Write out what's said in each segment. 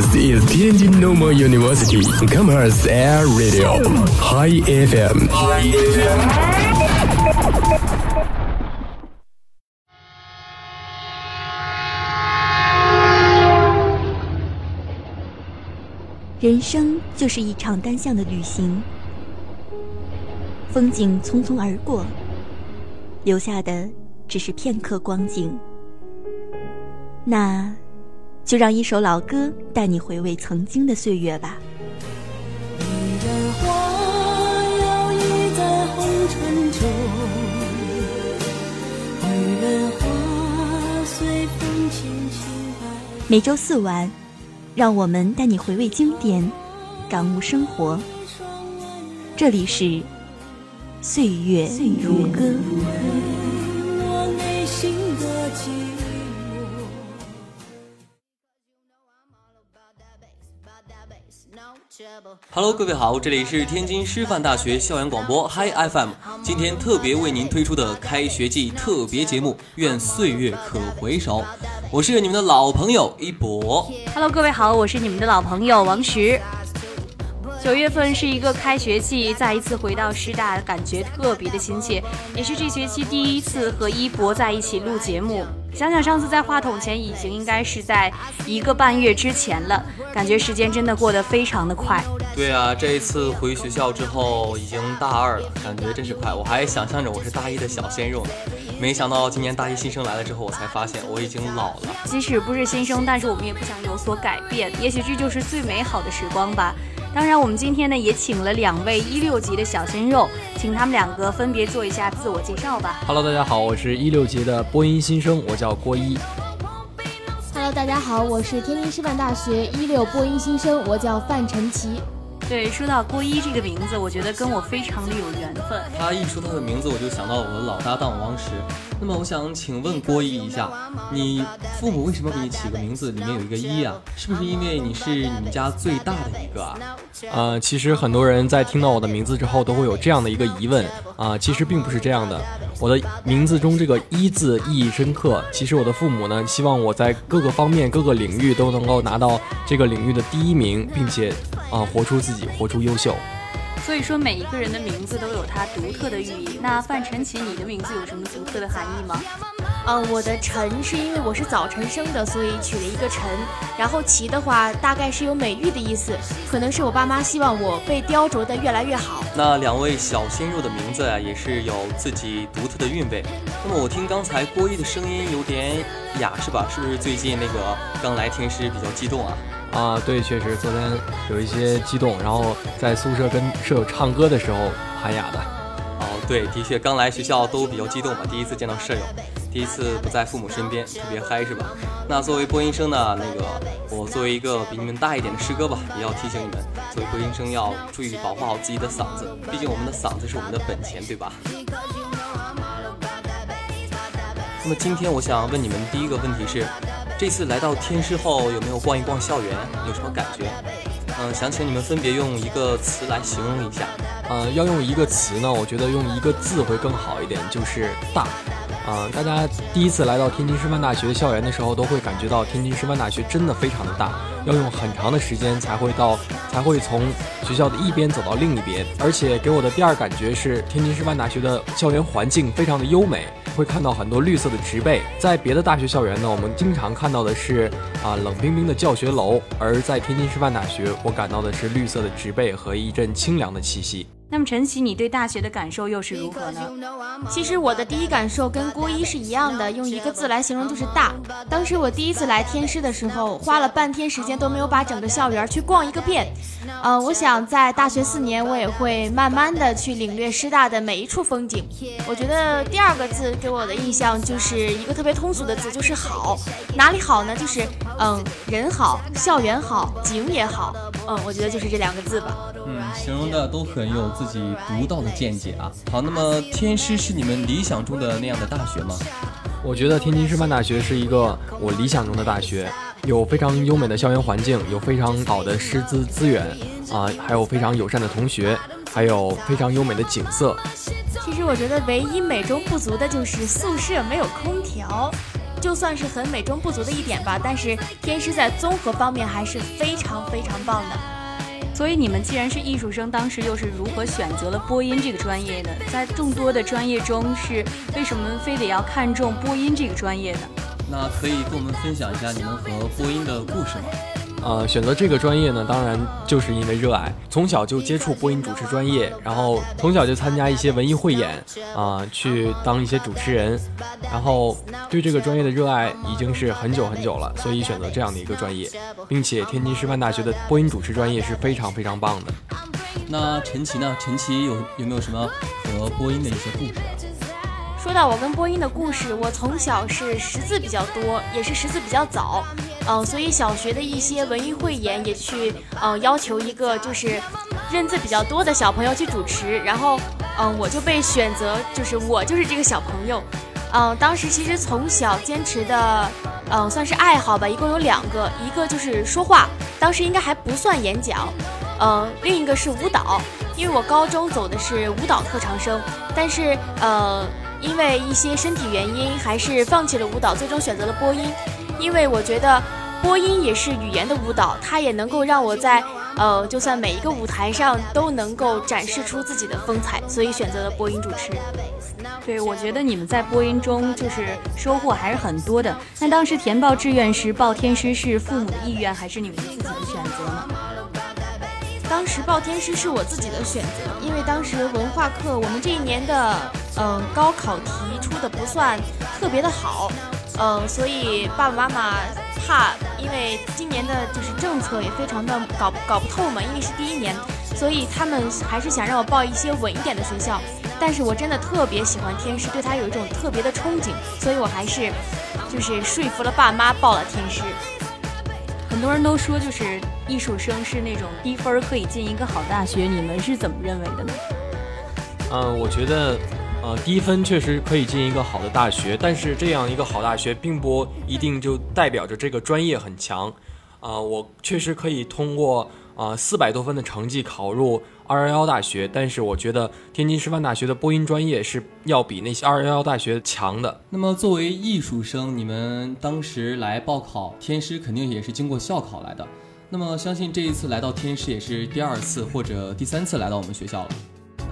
This is Tianjin Normal University Commerce Air Radio High FM。人生就是一场单向的旅行，风景匆匆而过，留下的只是片刻光景。那，就让一首老歌带你回味曾经的岁月吧。每周四晚，让我们带你回味经典，感悟生活。这里是岁月如歌。Hello，各位好，这里是天津师范大学校园广播 Hi FM，今天特别为您推出的开学季特别节目《愿岁月可回首》，我是你们的老朋友一博。Hello，各位好，我是你们的老朋友王石。九月份是一个开学季，再一次回到师大，感觉特别的亲切，也是这学期第一次和一博在一起录节目。想想上次在话筒前，已经应该是在一个半月之前了，感觉时间真的过得非常的快。对啊，这一次回学校之后已经大二了，感觉真是快。我还想象着我是大一的小鲜肉呢，没想到今年大一新生来了之后，我才发现我已经老了。即使不是新生，但是我们也不想有所改变，也许这就是最美好的时光吧。当然，我们今天呢也请了两位一六级的小鲜肉，请他们两个分别做一下自我介绍吧。Hello，大家好，我是一六级的播音新生，我叫郭一。Hello，大家好，我是天津师范大学一六播音新生，我叫范晨奇。对，说到郭一这个名字，我觉得跟我非常的有缘分。他一说他的名字，我就想到我的老搭档王石。那么，我想请问郭一一下，你父母为什么给你起个名字里面有一个一啊？是不是因为你是你们家最大的一个啊？呃，其实很多人在听到我的名字之后，都会有这样的一个疑问啊，其实并不是这样的。我的名字中这个一字意义深刻，其实我的父母呢，希望我在各个方面、各个领域都能够拿到这个领域的第一名，并且。啊，活出自己，活出优秀。所以说，每一个人的名字都有它独特的寓意。那范晨奇，你的名字有什么独特的含义吗？嗯，我的晨是因为我是早晨生的，所以取了一个晨。然后奇的话，大概是有美玉的意思，可能是我爸妈希望我被雕琢的越来越好。那两位小鲜肉的名字啊，也是有自己独特的韵味。那么我听刚才郭一的声音有点哑，是吧？是不是最近那个刚来天师比较激动啊？啊，对，确实，昨天有一些激动，然后在宿舍跟舍友唱歌的时候喊哑的。哦，对，的确，刚来学校都比较激动嘛，第一次见到舍友，第一次不在父母身边，特别嗨，是吧？那作为播音生呢，那个我作为一个比你们大一点的师哥吧，也要提醒你们，作为播音生要注意保护好自己的嗓子，毕竟我们的嗓子是我们的本钱，对吧？那么今天我想问你们第一个问题是。这次来到天师后，有没有逛一逛校园？有什么感觉？嗯，想请你们分别用一个词来形容一下。嗯，要用一个词呢，我觉得用一个字会更好一点，就是大。嗯，大家第一次来到天津师范大学校园的时候，都会感觉到天津师范大学真的非常的大，要用很长的时间才会到，才会从学校的一边走到另一边。而且给我的第二感觉是，天津师范大学的校园环境非常的优美。会看到很多绿色的植被，在别的大学校园呢，我们经常看到的是啊冷冰冰的教学楼，而在天津师范大学，我感到的是绿色的植被和一阵清凉的气息。那么晨曦，你对大学的感受又是如何呢？其实我的第一感受跟郭一是一样的，用一个字来形容就是大。当时我第一次来天师的时候，花了半天时间都没有把整个校园去逛一个遍。呃，我想在大学四年，我也会慢慢的去领略师大的每一处风景。我觉得第二个字给我的印象就是一个特别通俗的字，就是好。哪里好呢？就是嗯，人好，校园好，景也好。嗯，我觉得就是这两个字吧。嗯，形容的都很有自己独到的见解啊。好，那么天师是你们理想中的那样的大学吗？我觉得天津师范大学是一个我理想中的大学，有非常优美的校园环境，有非常好的师资资源，啊，还有非常友善的同学，还有非常优美的景色。其实我觉得唯一美中不足的就是宿舍没有空调。就算是很美中不足的一点吧，但是天师在综合方面还是非常非常棒的。所以你们既然是艺术生，当时又是如何选择了播音这个专业的？在众多的专业中，是为什么非得要看重播音这个专业呢？那可以跟我们分享一下你们和播音的故事吗？呃，选择这个专业呢，当然就是因为热爱。从小就接触播音主持专业，然后从小就参加一些文艺汇演，啊，去当一些主持人，然后对这个专业的热爱已经是很久很久了，所以选择这样的一个专业，并且天津师范大学的播音主持专业是非常非常棒的。那陈奇呢？陈奇有有没有什么和播音的一些故事啊？说到我跟播音的故事，我从小是识字比较多，也是识字比较早。嗯，所以小学的一些文艺汇演也去，嗯，要求一个就是认字比较多的小朋友去主持，然后，嗯，我就被选择，就是我就是这个小朋友。嗯，当时其实从小坚持的，嗯，算是爱好吧，一共有两个，一个就是说话，当时应该还不算演讲，嗯，另一个是舞蹈，因为我高中走的是舞蹈特长生，但是，呃，因为一些身体原因，还是放弃了舞蹈，最终选择了播音。因为我觉得播音也是语言的舞蹈，它也能够让我在呃，就算每一个舞台上都能够展示出自己的风采，所以选择了播音主持。对，我觉得你们在播音中就是收获还是很多的。那当时填报志愿时，报天师是父母的意愿还是你们自己的选择呢？当时报天师是我自己的选择，因为当时文化课我们这一年的嗯高考题出的不算特别的好。嗯，所以爸爸妈妈怕，因为今年的就是政策也非常的搞搞不透嘛，因为是第一年，所以他们还是想让我报一些稳一点的学校。但是我真的特别喜欢天师，对他有一种特别的憧憬，所以我还是就是说服了爸妈报了天师。很多人都说，就是艺术生是那种低分可以进一个好大学，你们是怎么认为的呢？嗯，我觉得。呃，低分确实可以进一个好的大学，但是这样一个好大学并不一定就代表着这个专业很强。啊，我确实可以通过啊四百多分的成绩考入二幺幺大学，但是我觉得天津师范大学的播音专业是要比那些二幺幺大学强的。那么作为艺术生，你们当时来报考天师，肯定也是经过校考来的。那么相信这一次来到天师也是第二次或者第三次来到我们学校了。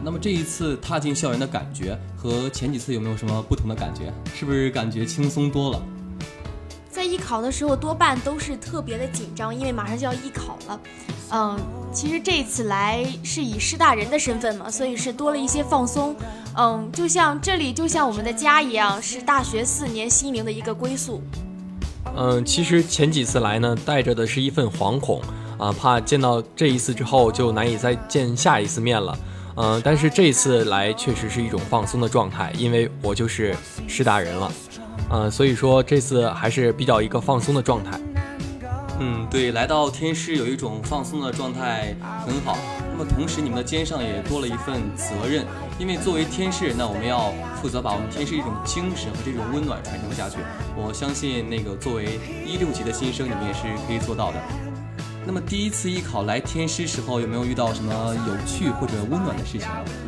那么这一次踏进校园的感觉和前几次有没有什么不同的感觉？是不是感觉轻松多了？艺考的时候多半都是特别的紧张，因为马上就要艺考了。嗯，其实这次来是以师大人的身份嘛，所以是多了一些放松。嗯，就像这里就像我们的家一样，是大学四年心灵的一个归宿。嗯，其实前几次来呢，带着的是一份惶恐啊，怕见到这一次之后就难以再见下一次面了。嗯，但是这次来确实是一种放松的状态，因为我就是师大人了，嗯，所以说这次还是比较一个放松的状态。嗯，对，来到天师有一种放松的状态很好。那么同时你们的肩上也多了一份责任，因为作为天师人呢，我们要负责把我们天师一种精神和这种温暖传承下去。我相信那个作为一六级的新生，你们也是可以做到的。那么第一次艺考来天师时候，有没有遇到什么有趣或者温暖的事情呢？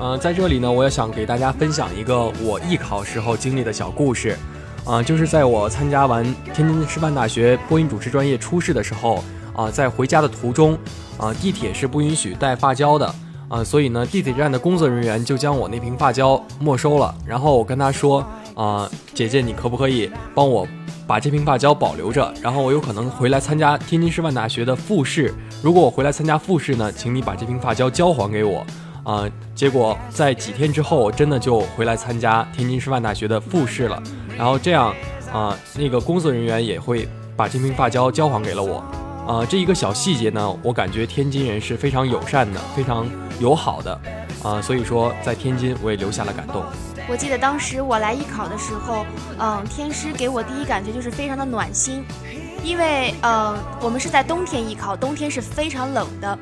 嗯，在这里呢，我也想给大家分享一个我艺考时候经历的小故事。啊，就是在我参加完天津师范大学播音主持专业初试的时候，啊，在回家的途中，啊，地铁是不允许带发胶的，啊，所以呢，地铁站的工作人员就将我那瓶发胶没收了。然后我跟他说，啊，姐姐，你可不可以帮我？把这瓶发胶保留着，然后我有可能回来参加天津师范大学的复试。如果我回来参加复试呢，请你把这瓶发胶交还给我。啊，结果在几天之后，我真的就回来参加天津师范大学的复试了。然后这样，啊，那个工作人员也会把这瓶发胶交还给了我。啊，这一个小细节呢，我感觉天津人是非常友善的，非常友好的。啊，所以说在天津我也留下了感动。我记得当时我来艺考的时候，嗯，天师给我第一感觉就是非常的暖心，因为呃，我们是在冬天艺考，冬天是非常冷的，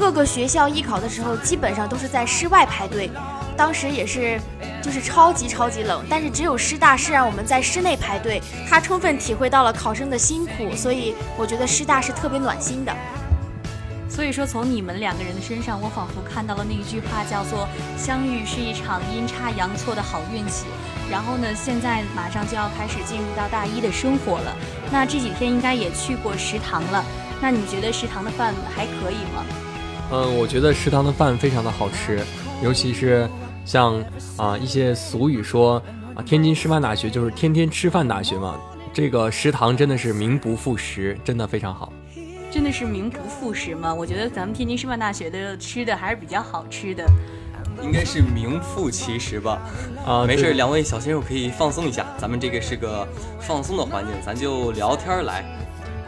各个学校艺考的时候基本上都是在室外排队，当时也是就是超级超级冷，但是只有师大是让我们在室内排队，他充分体会到了考生的辛苦，所以我觉得师大是特别暖心的。所以说，从你们两个人的身上，我仿佛看到了那一句话，叫做“相遇是一场阴差阳错的好运气”。然后呢，现在马上就要开始进入到大一的生活了。那这几天应该也去过食堂了。那你觉得食堂的饭还可以吗？嗯，我觉得食堂的饭非常的好吃，尤其是像啊一些俗语说啊，天津师范大学就是天天吃饭大学嘛。这个食堂真的是名不副实，真的非常好。真的是名不副实吗？我觉得咱们天津师范大学的吃的还是比较好吃的。应该是名副其实吧，啊，没事，两位小鲜肉可以放松一下，咱们这个是个放松的环境，咱就聊天来。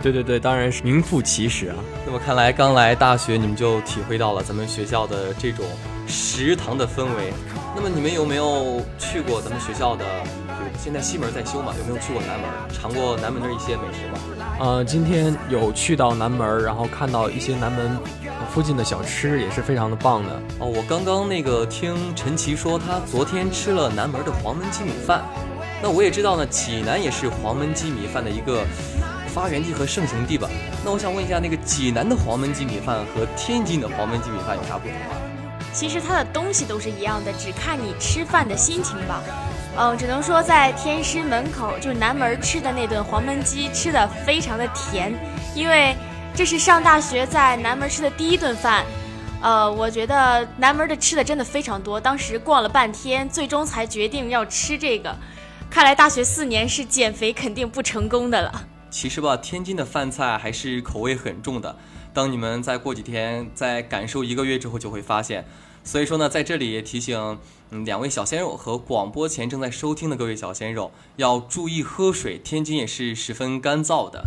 对对对，当然是名副其实啊。那么看来刚来大学，你们就体会到了咱们学校的这种食堂的氛围。那么你们有没有去过咱们学校的？现在西门在修嘛，有没有去过南门，尝过南门的一些美食吗？呃，今天有去到南门，然后看到一些南门。附近的小吃也是非常的棒的哦。我刚刚那个听陈奇说，他昨天吃了南门的黄焖鸡米饭。那我也知道呢，济南也是黄焖鸡米饭的一个发源地和盛行地吧。那我想问一下，那个济南的黄焖鸡米饭和天津的黄焖鸡米饭有啥不同啊？其实它的东西都是一样的，只看你吃饭的心情吧。嗯，只能说在天师门口，就是南门吃的那顿黄焖鸡，吃的非常的甜，因为。这是上大学在南门吃的第一顿饭，呃，我觉得南门的吃的真的非常多。当时逛了半天，最终才决定要吃这个。看来大学四年是减肥肯定不成功的了。其实吧，天津的饭菜还是口味很重的。当你们再过几天，再感受一个月之后，就会发现。所以说呢，在这里也提醒嗯两位小鲜肉和广播前正在收听的各位小鲜肉，要注意喝水。天津也是十分干燥的。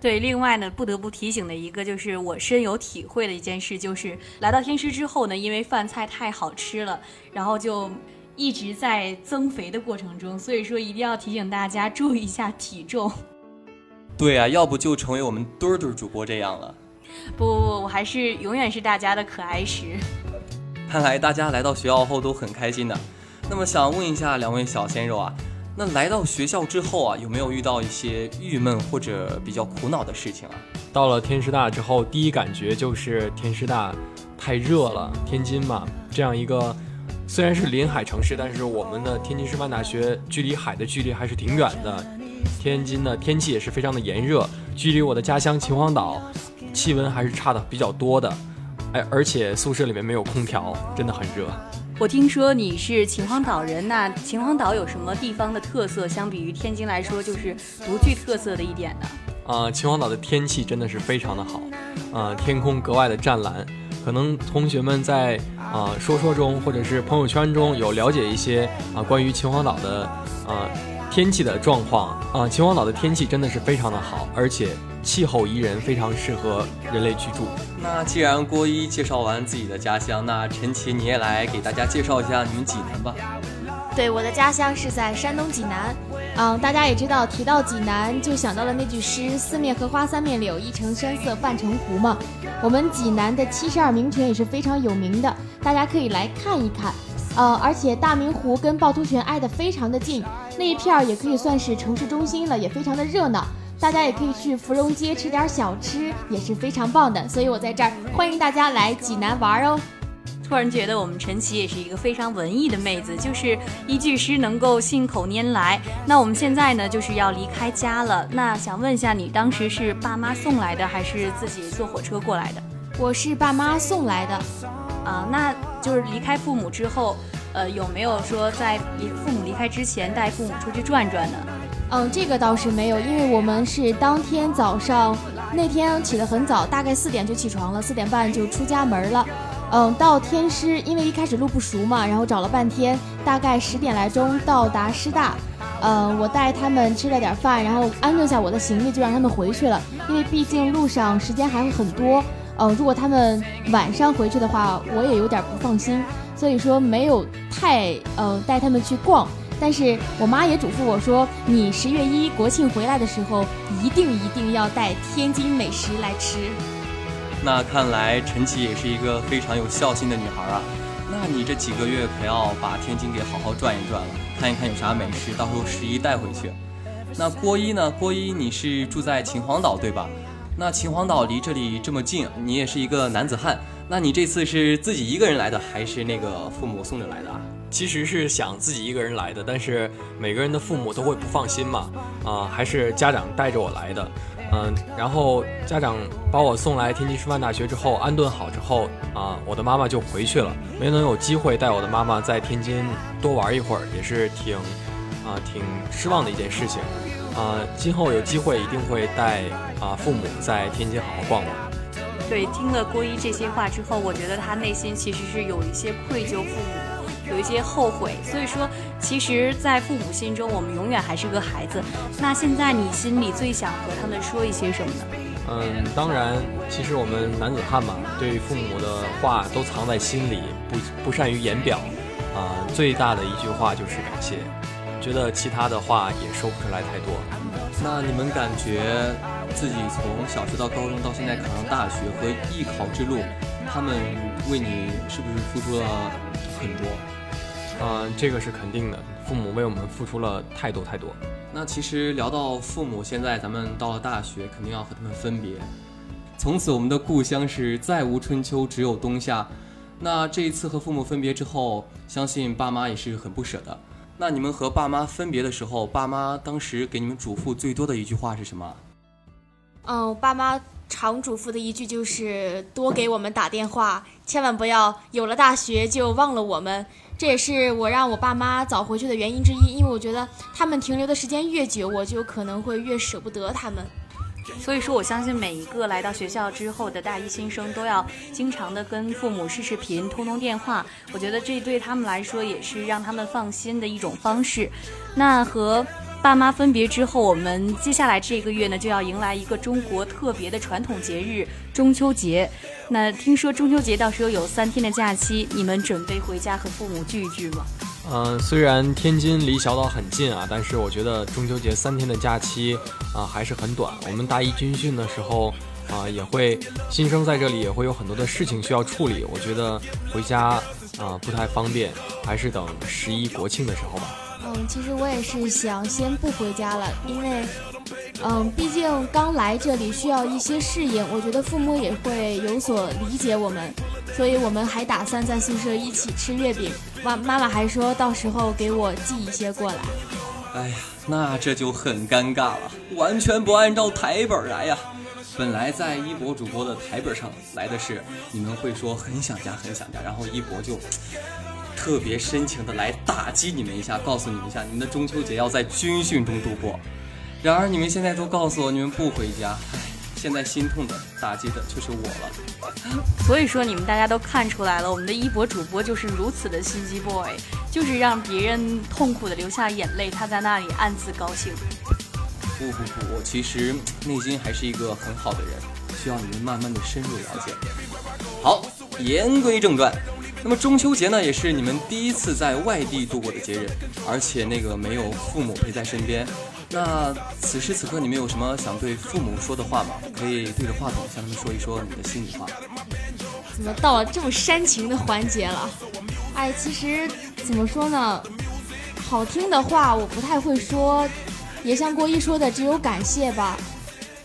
对，另外呢，不得不提醒的一个就是我深有体会的一件事，就是来到天师之后呢，因为饭菜太好吃了，然后就一直在增肥的过程中，所以说一定要提醒大家注意一下体重。对啊，要不就成为我们墩墩主播这样了。不不不，我还是永远是大家的可爱石。看来大家来到学校后都很开心的。那么想问一下两位小鲜肉啊。那来到学校之后啊，有没有遇到一些郁闷或者比较苦恼的事情啊？到了天师大之后，第一感觉就是天师大太热了。天津嘛，这样一个虽然是临海城市，但是我们的天津师范大学距离海的距离还是挺远的。天津的天气也是非常的炎热，距离我的家乡秦皇岛气温还是差的比较多的。哎，而且宿舍里面没有空调，真的很热。我听说你是秦皇岛人，那秦皇岛有什么地方的特色？相比于天津来说，就是独具特色的一点呢？啊，秦皇岛的天气真的是非常的好，啊，天空格外的湛蓝。可能同学们在啊说说中或者是朋友圈中有了解一些啊关于秦皇岛的啊天气的状况啊，秦皇岛的天气真的是非常的好，而且。气候宜人，非常适合人类居住。那既然郭一介绍完自己的家乡，那陈奇你也来给大家介绍一下你们济南吧。对，我的家乡是在山东济南。嗯，大家也知道，提到济南就想到了那句诗“四面荷花三面柳，一城山色半城湖”嘛。我们济南的七十二名泉也是非常有名的，大家可以来看一看。呃，而且大明湖跟趵突泉挨得非常的近，那一片儿也可以算是城市中心了，也非常的热闹。大家也可以去芙蓉街吃点小吃，也是非常棒的。所以我在这儿欢迎大家来济南玩哦。突然觉得我们陈琦也是一个非常文艺的妹子，就是一句诗能够信口拈来。那我们现在呢，就是要离开家了。那想问一下，你当时是爸妈送来的，还是自己坐火车过来的？我是爸妈送来的。啊，那就是离开父母之后，呃，有没有说在离父母离开之前带父母出去转转呢？嗯，这个倒是没有，因为我们是当天早上那天起得很早，大概四点就起床了，四点半就出家门了。嗯，到天师，因为一开始路不熟嘛，然后找了半天，大概十点来钟到达师大。嗯，我带他们吃了点饭，然后安顿下我的行李，就让他们回去了。因为毕竟路上时间还会很多。嗯，如果他们晚上回去的话，我也有点不放心，所以说没有太呃带他们去逛。但是我妈也嘱咐我说：“你十月一国庆回来的时候，一定一定要带天津美食来吃。”那看来陈琦也是一个非常有孝心的女孩啊。那你这几个月可要把天津给好好转一转了，看一看有啥美食，到时候十一带回去。那郭一呢？郭一，你是住在秦皇岛对吧？那秦皇岛离这里这么近，你也是一个男子汉，那你这次是自己一个人来的，还是那个父母送着来的啊？其实是想自己一个人来的，但是每个人的父母都会不放心嘛，啊，还是家长带着我来的，嗯，然后家长把我送来天津师范大学之后，安顿好之后，啊，我的妈妈就回去了，没能有机会带我的妈妈在天津多玩一会儿，也是挺，啊，挺失望的一件事情，啊，今后有机会一定会带啊父母在天津好好逛逛。对，听了郭一这些话之后，我觉得他内心其实是有一些愧疚父母，有一些后悔。所以说，其实，在父母心中，我们永远还是个孩子。那现在你心里最想和他们说一些什么呢？嗯，当然，其实我们男子汉嘛，对父母的话都藏在心里，不不善于言表。啊，最大的一句话就是感谢，觉得其他的话也说不出来太多。那你们感觉？自己从小学到高中到现在考上大学和艺考之路，他们为你是不是付出了很多？嗯，这个是肯定的，父母为我们付出了太多太多。那其实聊到父母，现在咱们到了大学，肯定要和他们分别。从此我们的故乡是再无春秋，只有冬夏。那这一次和父母分别之后，相信爸妈也是很不舍的。那你们和爸妈分别的时候，爸妈当时给你们嘱咐最多的一句话是什么？嗯，爸妈常嘱咐的一句就是多给我们打电话，千万不要有了大学就忘了我们。这也是我让我爸妈早回去的原因之一，因为我觉得他们停留的时间越久，我就可能会越舍不得他们。所以说，我相信每一个来到学校之后的大一新生都要经常的跟父母视视频、通通电话。我觉得这对他们来说也是让他们放心的一种方式。那和。爸妈分别之后，我们接下来这个月呢，就要迎来一个中国特别的传统节日——中秋节。那听说中秋节到时候有三天的假期，你们准备回家和父母聚一聚吗？嗯，虽然天津离小岛很近啊，但是我觉得中秋节三天的假期啊还是很短。我们大一军训的时候啊，也会新生在这里也会有很多的事情需要处理，我觉得回家啊不太方便，还是等十一国庆的时候吧。嗯，其实我也是想先不回家了，因为，嗯，毕竟刚来这里需要一些适应，我觉得父母也会有所理解我们，所以我们还打算在宿舍一起吃月饼。妈妈妈还说到时候给我寄一些过来。哎呀，那这就很尴尬了，完全不按照台本来呀。本来在一博主播的台本上来的是你们会说很想家很想家，然后一博就。特别深情的来打击你们一下，告诉你们一下，你们的中秋节要在军训中度过。然而你们现在都告诉我你们不回家，现在心痛的打击的就是我了。所以说你们大家都看出来了，我们的一博主播就是如此的心机 boy，就是让别人痛苦的流下眼泪，他在那里暗自高兴。不不不，我其实内心还是一个很好的人，需要你们慢慢的深入了解。好，言归正传。那么中秋节呢，也是你们第一次在外地度过的节日，而且那个没有父母陪在身边。那此时此刻，你们有什么想对父母说的话吗？可以对着话筒向他们说一说你的心里话。怎么到了这么煽情的环节了？哎，其实怎么说呢？好听的话我不太会说，也像郭一说的，只有感谢吧。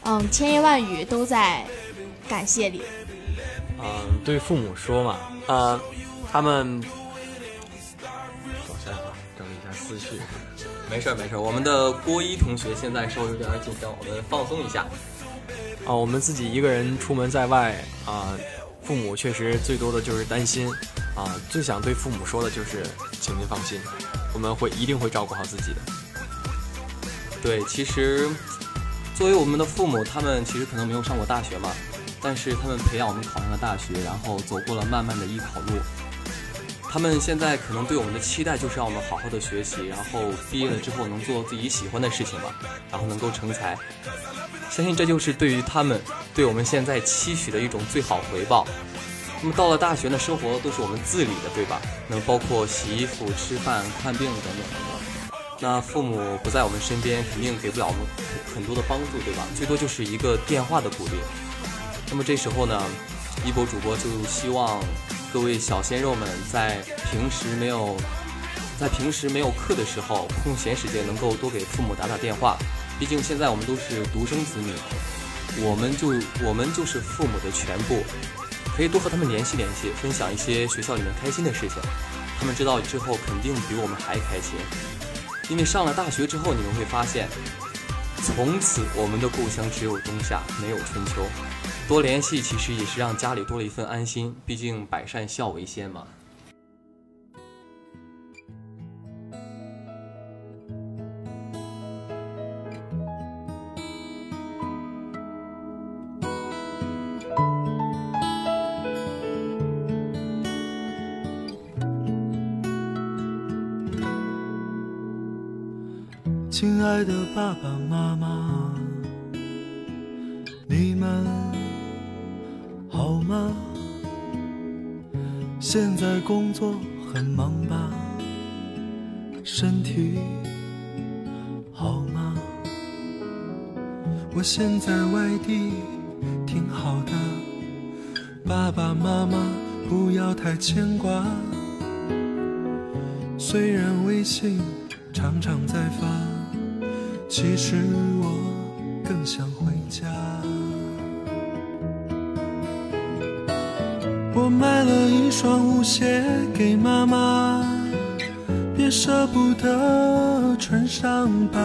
嗯，千言万语都在感谢里。嗯，对父母说嘛，呃。他们，等下啊，整理一下思绪。没事儿没事儿，我们的郭一同学现在稍微有点紧张，我们放松一下。啊，我们自己一个人出门在外啊，父母确实最多的就是担心啊，最想对父母说的就是，请您放心，我们会一定会照顾好自己的。对，其实作为我们的父母，他们其实可能没有上过大学嘛，但是他们培养我们考上了大学，然后走过了漫漫的艺考路。他们现在可能对我们的期待就是让我们好好的学习，然后毕业了之后能做自己喜欢的事情吧，然后能够成才。相信这就是对于他们对我们现在期许的一种最好回报。那么到了大学呢，生活都是我们自理的，对吧？那包括洗衣服、吃饭、看病等等等等。那父母不在我们身边，肯定给不了我们很多的帮助，对吧？最多就是一个电话的鼓励。那么这时候呢，一博主播就希望。各位小鲜肉们，在平时没有在平时没有课的时候，空闲时间能够多给父母打打电话。毕竟现在我们都是独生子女，我们就我们就是父母的全部，可以多和他们联系联系，分享一些学校里面开心的事情。他们知道之后肯定比我们还开心，因为上了大学之后，你们会发现，从此我们的故乡只有冬夏，没有春秋。多联系其实也是让家里多了一份安心，毕竟百善孝为先嘛。亲爱的爸爸妈妈，吗？现在工作很忙吧？身体好吗？我现在外地挺好的，爸爸妈妈不要太牵挂。虽然微信常常在发。其实我更想回家。我买了一双舞鞋给妈妈，别舍不得穿上吧。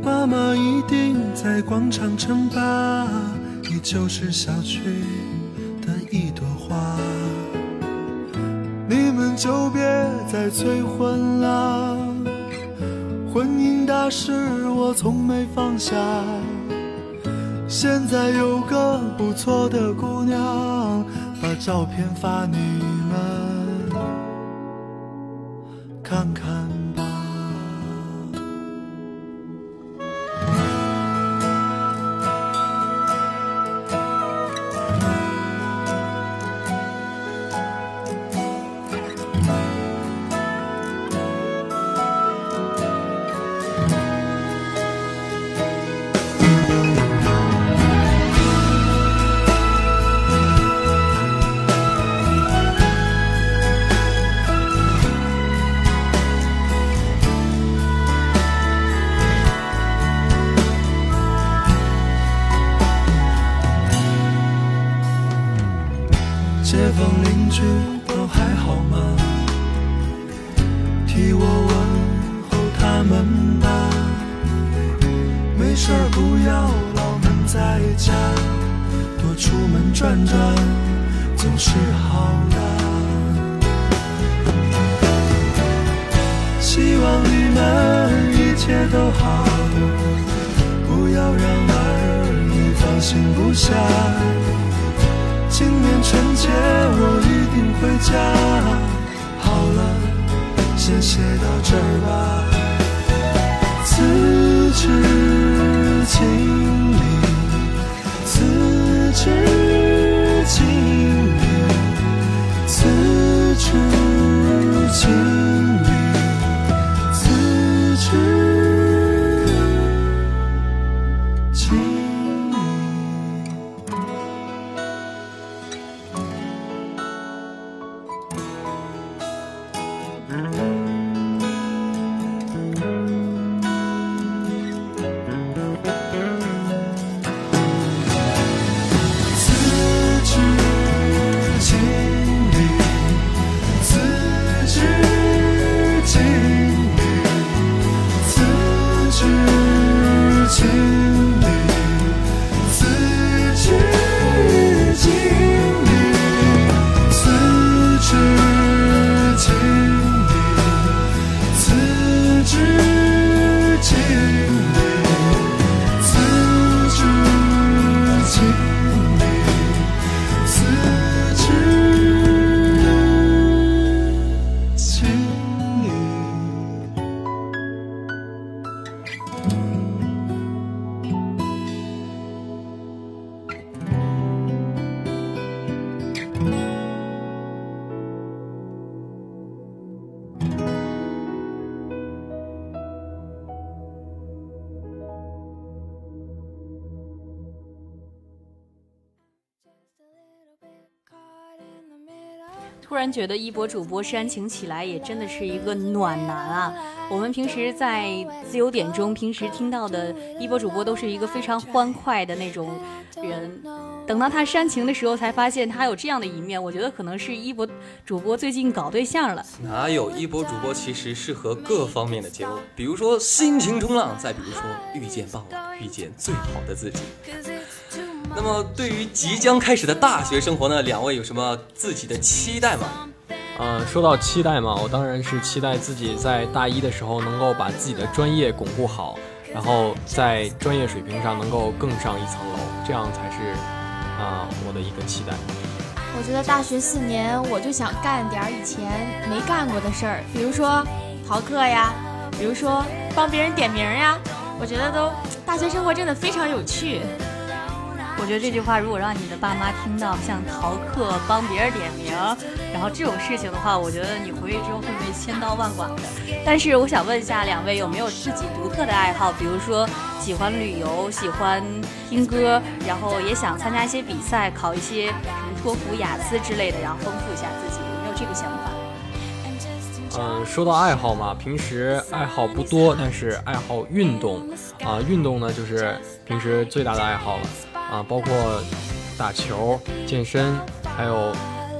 妈妈一定在广场称霸，你就是小区的一朵花。你们就别再催婚了。婚姻大事我从没放下，现在有个不错的姑娘，照片发你觉得一博主播煽情起来也真的是一个暖男啊！我们平时在自由点中，平时听到的一博主播都是一个非常欢快的那种人，等到他煽情的时候，才发现他有这样的一面。我觉得可能是一博主播最近搞对象了。哪有一博主播其实适合各方面的节目，比如说心情冲浪，再比如说遇见傍晚，遇见最好的自己。那么，对于即将开始的大学生活呢，两位有什么自己的期待吗？呃，说到期待嘛，我当然是期待自己在大一的时候能够把自己的专业巩固好，然后在专业水平上能够更上一层楼，这样才是啊我的一个期待。我觉得大学四年，我就想干点以前没干过的事儿，比如说逃课呀，比如说帮别人点名呀。我觉得都大学生活真的非常有趣。我觉得这句话如果让你的爸妈听到，像逃课、帮别人点名，然后这种事情的话，我觉得你回去之后会被千刀万剐的。但是我想问一下两位，有没有自己独特的爱好？比如说喜欢旅游、喜欢听歌，然后也想参加一些比赛，考一些什么托福、雅思之类的，然后丰富一下自己，有没有这个想法？嗯，说到爱好嘛，平时爱好不多，但是爱好运动啊，运动呢就是平时最大的爱好了。啊，包括打球、健身，还有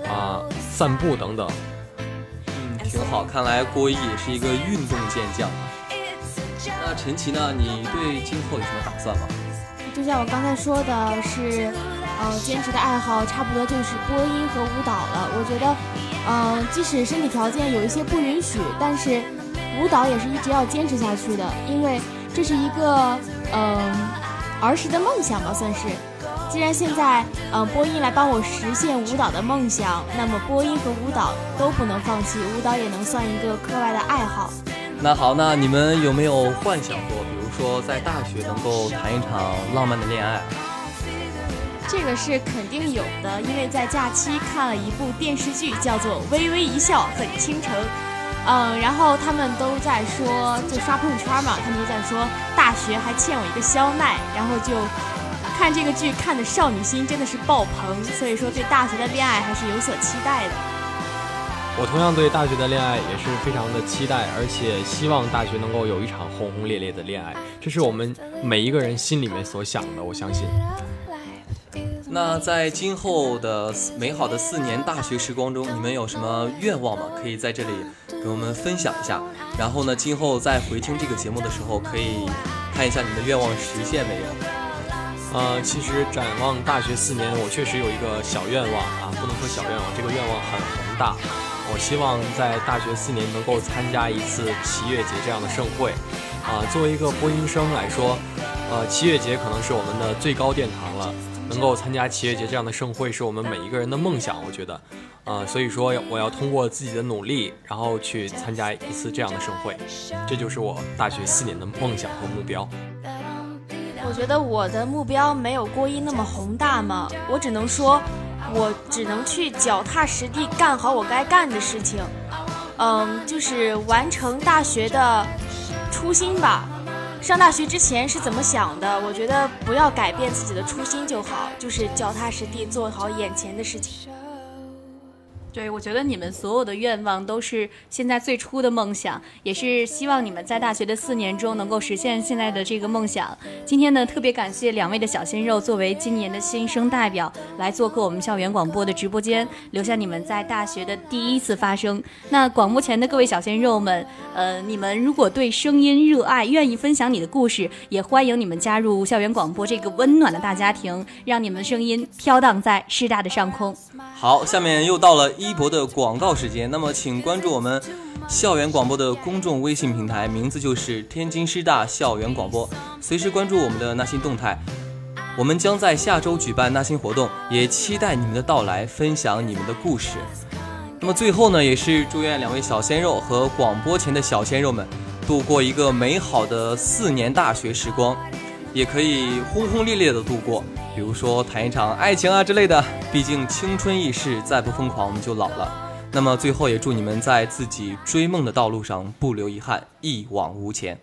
啊散步等等。嗯，挺好。看来郭毅也是一个运动健将啊。那陈琦呢？你对今后有什么打算吗？就像我刚才说的，是呃，坚持的爱好差不多就是播音和舞蹈了。我觉得，嗯，即使身体条件有一些不允许，但是舞蹈也是一直要坚持下去的，因为这是一个嗯。儿时的梦想吧，算是。既然现在，嗯，播音来帮我实现舞蹈的梦想，那么播音和舞蹈都不能放弃，舞蹈也能算一个课外的爱好。那好，那你们有没有幻想过，比如说在大学能够谈一场浪漫的恋爱？这个是肯定有的，因为在假期看了一部电视剧，叫做《微微一笑很倾城》。嗯，然后他们都在说，就刷朋友圈嘛，他们都在说大学还欠我一个肖奈，然后就看这个剧看的少女心真的是爆棚，所以说对大学的恋爱还是有所期待的。我同样对大学的恋爱也是非常的期待，而且希望大学能够有一场轰轰烈烈的恋爱，这是我们每一个人心里面所想的，我相信。那在今后的美好的四年大学时光中，你们有什么愿望吗？可以在这里跟我们分享一下。然后呢，今后在回听这个节目的时候，可以看一下你的愿望实现没有？呃，其实展望大学四年，我确实有一个小愿望啊，不能说小愿望，这个愿望很宏大。我希望在大学四年能够参加一次七月节这样的盛会。啊，作为一个播音生来说，呃，七月节可能是我们的最高殿堂了。能够参加七月节这样的盛会，是我们每一个人的梦想。我觉得，呃，所以说我要通过自己的努力，然后去参加一次这样的盛会，这就是我大学四年的梦想和目标。我觉得我的目标没有郭一那么宏大嘛，我只能说，我只能去脚踏实地干好我该干的事情，嗯，就是完成大学的初心吧。上大学之前是怎么想的？我觉得不要改变自己的初心就好，就是脚踏实地做好眼前的事情。对，我觉得你们所有的愿望都是现在最初的梦想，也是希望你们在大学的四年中能够实现现在的这个梦想。今天呢，特别感谢两位的小鲜肉作为今年的新生代表来做客我们校园广播的直播间，留下你们在大学的第一次发声。那广播前的各位小鲜肉们，呃，你们如果对声音热爱，愿意分享你的故事，也欢迎你们加入校园广播这个温暖的大家庭，让你们的声音飘荡在师大的上空。好，下面又到了。一博的广告时间，那么请关注我们校园广播的公众微信平台，名字就是天津师大校园广播，随时关注我们的那新动态。我们将在下周举办那新活动，也期待你们的到来，分享你们的故事。那么最后呢，也是祝愿两位小鲜肉和广播前的小鲜肉们度过一个美好的四年大学时光，也可以轰轰烈烈的度过。比如说谈一场爱情啊之类的，毕竟青春易逝，再不疯狂我们就老了。那么最后也祝你们在自己追梦的道路上不留遗憾，一往无前。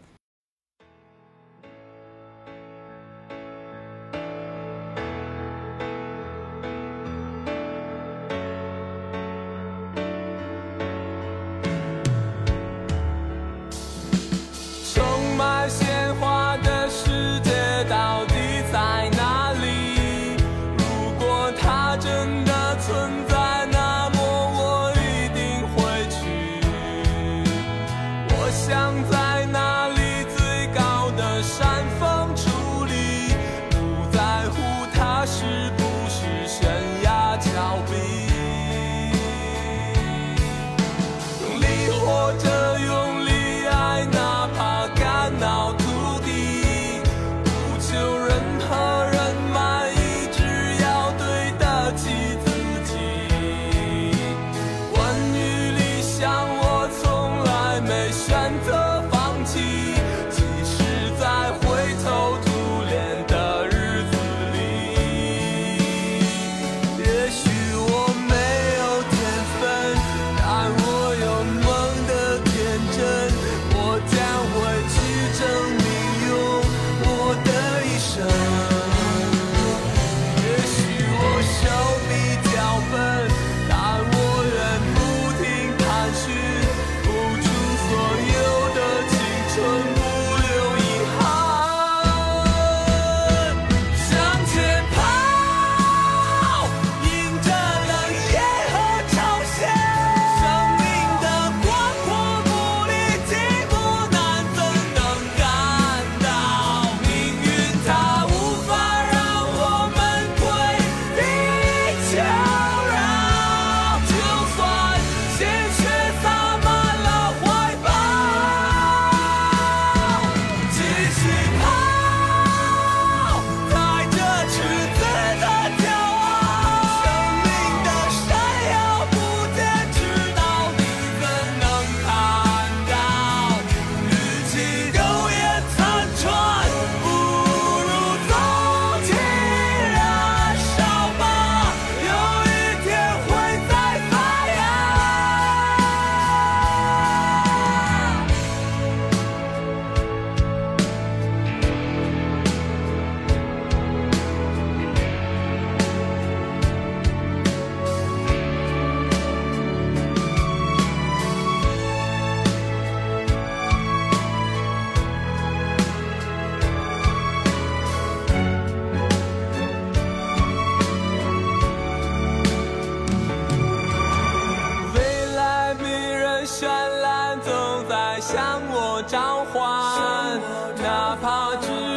哪怕只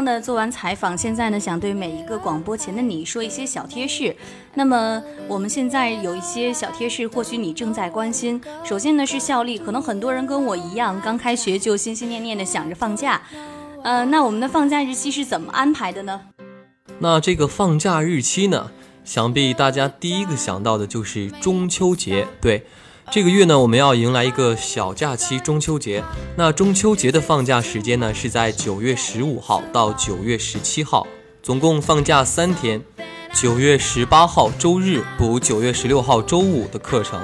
刚呢做完采访，现在呢想对每一个广播前的你说一些小贴士。那么我们现在有一些小贴士，或许你正在关心。首先呢是效力，可能很多人跟我一样，刚开学就心心念念的想着放假。呃，那我们的放假日期是怎么安排的呢？那这个放假日期呢，想必大家第一个想到的就是中秋节，对。这个月呢，我们要迎来一个小假期——中秋节。那中秋节的放假时间呢，是在九月十五号到九月十七号，总共放假三天。九月十八号周日补九月十六号周五的课程。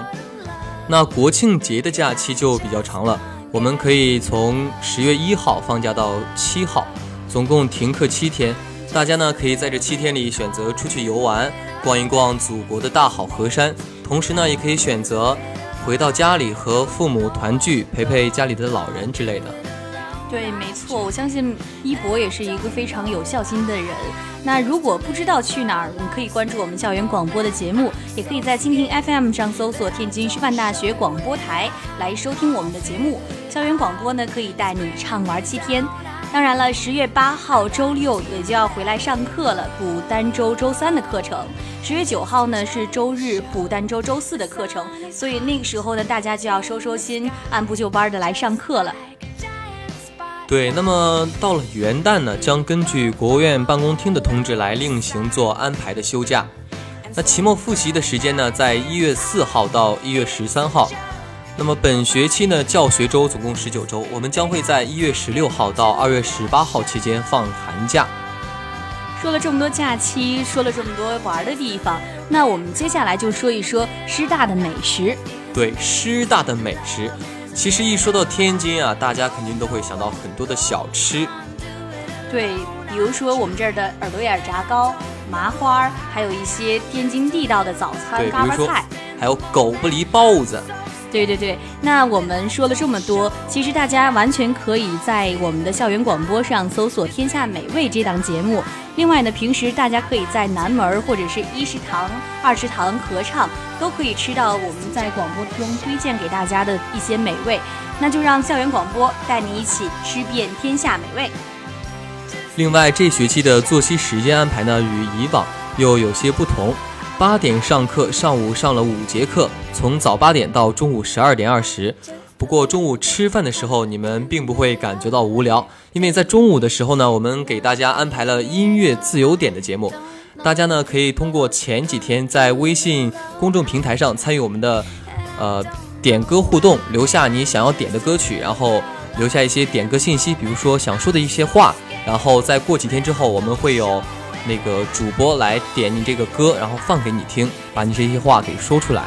那国庆节的假期就比较长了，我们可以从十月一号放假到七号，总共停课七天。大家呢，可以在这七天里选择出去游玩，逛一逛祖国的大好河山，同时呢，也可以选择。回到家里和父母团聚，陪陪家里的老人之类的。对，没错，我相信一博也是一个非常有孝心的人。那如果不知道去哪儿，你可以关注我们校园广播的节目，也可以在蜻蜓 FM 上搜索天津师范大学广播台来收听我们的节目。校园广播呢，可以带你畅玩七天。当然了，十月八号周六也就要回来上课了，补单周周三的课程。十月九号呢是周日补单周周四的课程，所以那个时候呢，大家就要收收心，按部就班的来上课了。对，那么到了元旦呢，将根据国务院办公厅的通知来另行做安排的休假。那期末复习的时间呢，在一月四号到一月十三号。那么本学期呢，教学周总共十九周，我们将会在一月十六号到二月十八号期间放寒假。说了这么多假期，说了这么多玩的地方，那我们接下来就说一说师大的美食。对，师大的美食，其实一说到天津啊，大家肯定都会想到很多的小吃。对，比如说我们这儿的耳朵眼炸糕、麻花，还有一些天津地道的早餐嘎巴菜，还有狗不理包子。对对对，那我们说了这么多，其实大家完全可以在我们的校园广播上搜索《天下美味》这档节目。另外呢，平时大家可以在南门或者是一食堂、二食堂合唱，都可以吃到我们在广播中推荐给大家的一些美味。那就让校园广播带你一起吃遍天下美味。另外，这学期的作息时间安排呢，与以往又有些不同。八点上课，上午上了五节课，从早八点到中午十二点二十。不过中午吃饭的时候，你们并不会感觉到无聊，因为在中午的时候呢，我们给大家安排了音乐自由点的节目。大家呢可以通过前几天在微信公众平台上参与我们的呃点歌互动，留下你想要点的歌曲，然后留下一些点歌信息，比如说想说的一些话。然后再过几天之后，我们会有。那个主播来点你这个歌，然后放给你听，把你这些话给说出来。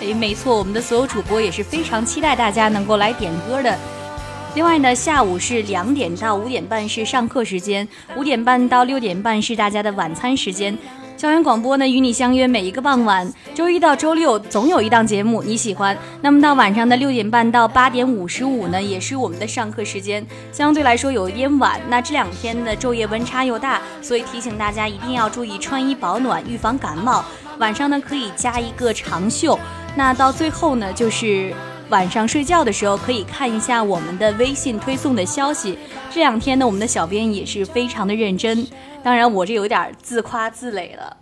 哎，没错，我们的所有主播也是非常期待大家能够来点歌的。另外呢，下午是两点到五点半是上课时间，五点半到六点半是大家的晚餐时间。校园广播呢，与你相约每一个傍晚，周一到周六总有一档节目你喜欢。那么到晚上的六点半到八点五十五呢，也是我们的上课时间，相对来说有一点晚。那这两天的昼夜温差又大，所以提醒大家一定要注意穿衣保暖，预防感冒。晚上呢可以加一个长袖。那到最后呢，就是晚上睡觉的时候可以看一下我们的微信推送的消息。这两天呢，我们的小编也是非常的认真。当然，我这有点自夸自擂了。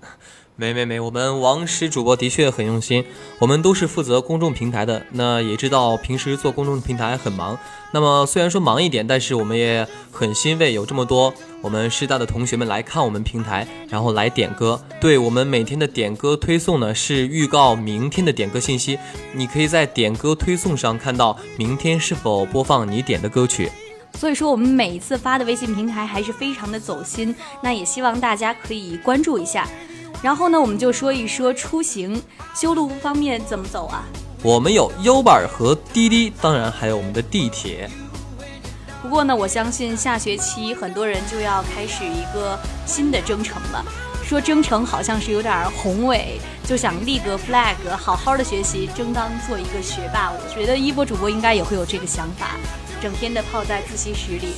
没没没，我们王石主播的确很用心。我们都是负责公众平台的，那也知道平时做公众平台很忙。那么虽然说忙一点，但是我们也很欣慰，有这么多我们师大的同学们来看我们平台，然后来点歌。对我们每天的点歌推送呢，是预告明天的点歌信息。你可以在点歌推送上看到明天是否播放你点的歌曲。所以说，我们每一次发的微信平台还是非常的走心，那也希望大家可以关注一下。然后呢，我们就说一说出行修路方面怎么走啊？我们有 U 板和滴滴，当然还有我们的地铁。不过呢，我相信下学期很多人就要开始一个新的征程了。说征程好像是有点宏伟，就想立个 flag，好好的学习，争当做一个学霸。我觉得一波主播应该也会有这个想法。整天的泡在自习室里，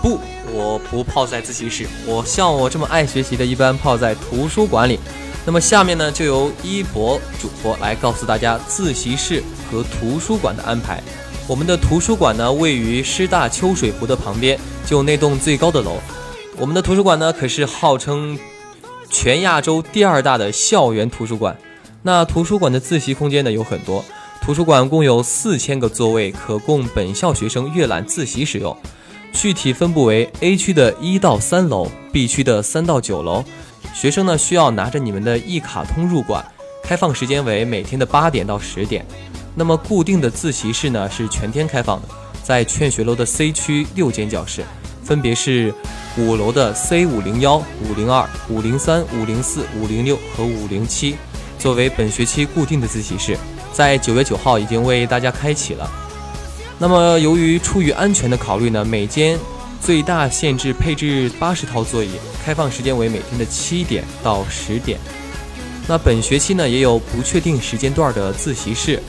不，我不泡在自习室，我像我这么爱学习的，一般泡在图书馆里。那么下面呢，就由一博主播来告诉大家自习室和图书馆的安排。我们的图书馆呢，位于师大秋水湖的旁边，就那栋最高的楼。我们的图书馆呢，可是号称全亚洲第二大的校园图书馆。那图书馆的自习空间呢有很多，图书馆共有四千个座位，可供本校学生阅览自习使用。具体分布为 A 区的一到三楼，B 区的三到九楼。学生呢需要拿着你们的一卡通入馆，开放时间为每天的八点到十点。那么固定的自习室呢是全天开放的，在劝学楼的 C 区六间教室，分别是五楼的 C 五零幺、五零二、五零三、五零四、五零六和五零七。作为本学期固定的自习室，在九月九号已经为大家开启了。那么，由于出于安全的考虑呢，每间最大限制配置八十套座椅，开放时间为每天的七点到十点。那本学期呢，也有不确定时间段的自习室。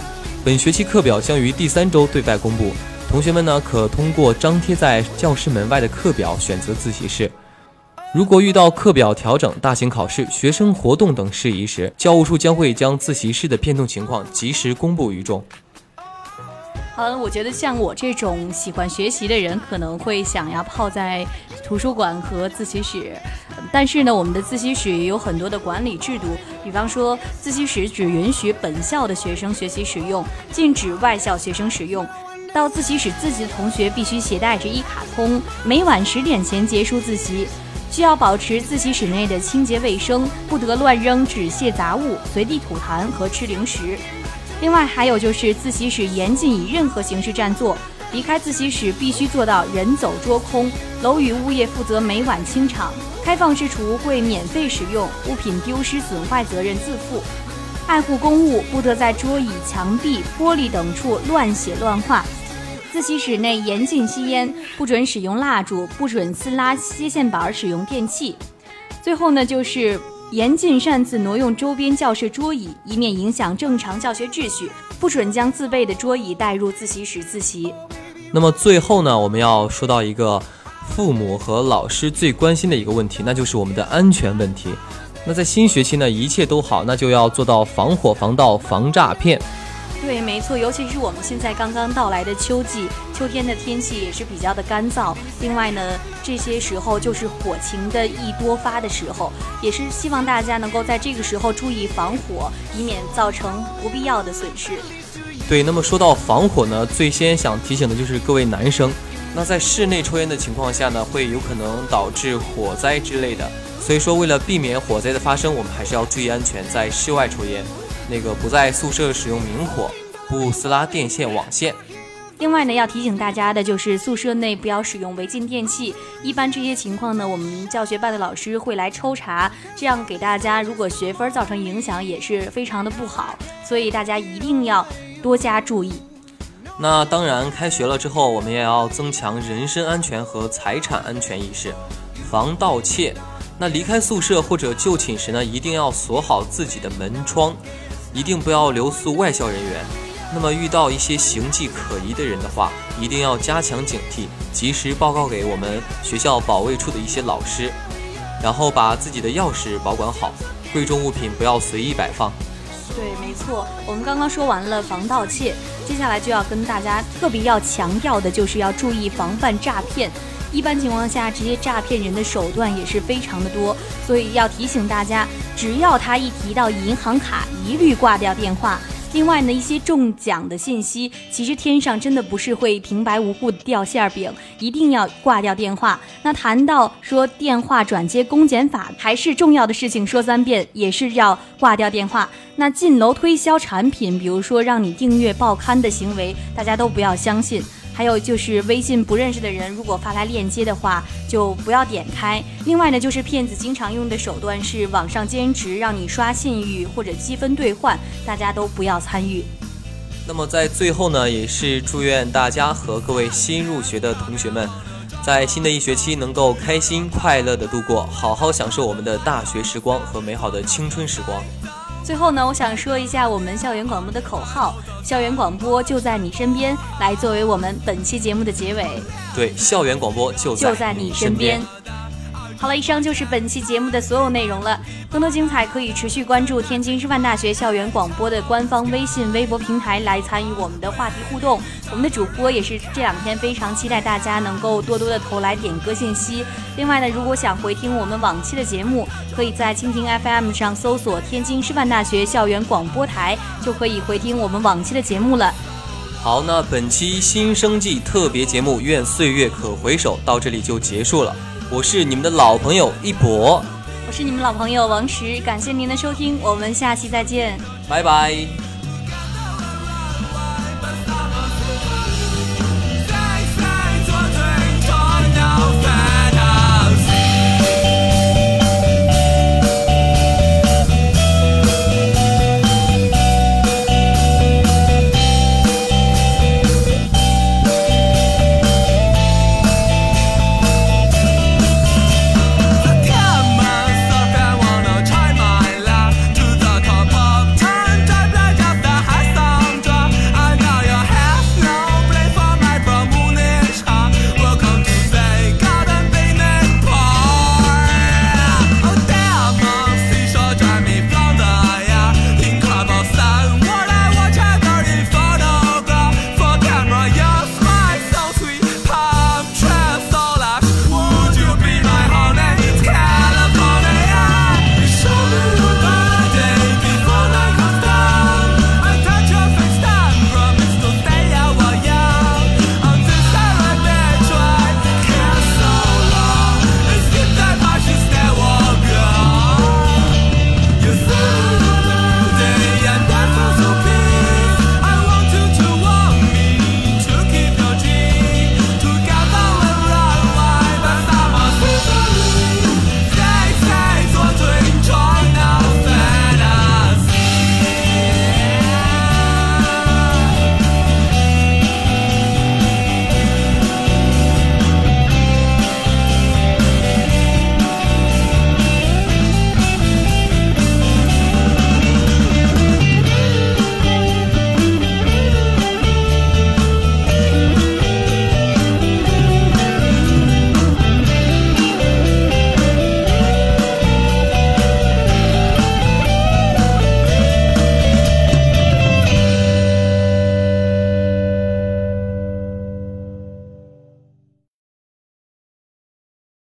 本学期课表将于第三周对外公布，同学们呢可通过张贴在教室门外的课表选择自习室。如果遇到课表调整、大型考试、学生活动等事宜时，教务处将会将自习室的变动情况及时公布于众。嗯，我觉得像我这种喜欢学习的人，可能会想要泡在图书馆和自习室。但是呢，我们的自习室也有很多的管理制度，比方说，自习室只允许本校的学生学习使用，禁止外校学生使用。到自习室自习的同学必须携带着一卡通，每晚十点前结束自习。需要保持自习室内的清洁卫生，不得乱扔纸屑杂物、随地吐痰和吃零食。另外，还有就是自习室严禁以任何形式占座，离开自习室必须做到人走桌空。楼宇物业负责每晚清场，开放式储物柜免费使用，物品丢失损坏责任自负。爱护公物，不得在桌椅、墙壁、玻璃等处乱写乱画。自习室内严禁吸烟，不准使用蜡烛，不准撕拉接线板，使用电器。最后呢，就是严禁擅自挪用周边教室桌椅，以免影响正常教学秩序。不准将自备的桌椅带入自习室自习。那么最后呢，我们要说到一个父母和老师最关心的一个问题，那就是我们的安全问题。那在新学期呢，一切都好，那就要做到防火、防盗、防诈骗。对，没错，尤其是我们现在刚刚到来的秋季，秋天的天气也是比较的干燥。另外呢，这些时候就是火情的易多发的时候，也是希望大家能够在这个时候注意防火，以免造成不必要的损失。对，那么说到防火呢，最先想提醒的就是各位男生，那在室内抽烟的情况下呢，会有可能导致火灾之类的。所以说，为了避免火灾的发生，我们还是要注意安全，在室外抽烟。那个不在宿舍使用明火，不撕拉电线网线。另外呢，要提醒大家的就是宿舍内不要使用违禁电器。一般这些情况呢，我们教学办的老师会来抽查，这样给大家如果学分造成影响也是非常的不好。所以大家一定要多加注意。那当然，开学了之后，我们也要增强人身安全和财产安全意识，防盗窃。那离开宿舍或者就寝时呢，一定要锁好自己的门窗。一定不要留宿外校人员。那么遇到一些形迹可疑的人的话，一定要加强警惕，及时报告给我们学校保卫处的一些老师。然后把自己的钥匙保管好，贵重物品不要随意摆放。对，没错。我们刚刚说完了防盗窃，接下来就要跟大家特别要强调的，就是要注意防范诈骗。一般情况下，这些诈骗人的手段也是非常的多，所以要提醒大家，只要他一提到银行卡，一律挂掉电话。另外呢，一些中奖的信息，其实天上真的不是会平白无故掉馅儿饼，一定要挂掉电话。那谈到说电话转接公检法，还是重要的事情，说三遍也是要挂掉电话。那进楼推销产品，比如说让你订阅报刊的行为，大家都不要相信。还有就是微信不认识的人，如果发来链接的话，就不要点开。另外呢，就是骗子经常用的手段是网上兼职，让你刷信誉或者积分兑换，大家都不要参与。那么在最后呢，也是祝愿大家和各位新入学的同学们，在新的一学期能够开心快乐的度过，好好享受我们的大学时光和美好的青春时光。最后呢，我想说一下我们校园广播的口号：校园广播就在你身边，来作为我们本期节目的结尾。对，校园广播就就在你身边。好了，以上就是本期节目的所有内容了。更多精彩可以持续关注天津师范大学校园广播的官方微信、微博平台来参与我们的话题互动。我们的主播也是这两天非常期待大家能够多多的投来点歌信息。另外呢，如果想回听我们往期的节目，可以在蜻蜓 FM 上搜索天津师范大学校园广播台，就可以回听我们往期的节目了。好，那本期新生季特别节目《愿岁月可回首》到这里就结束了。我是你们的老朋友一博，我是你们老朋友王石，感谢您的收听，我们下期再见，拜拜。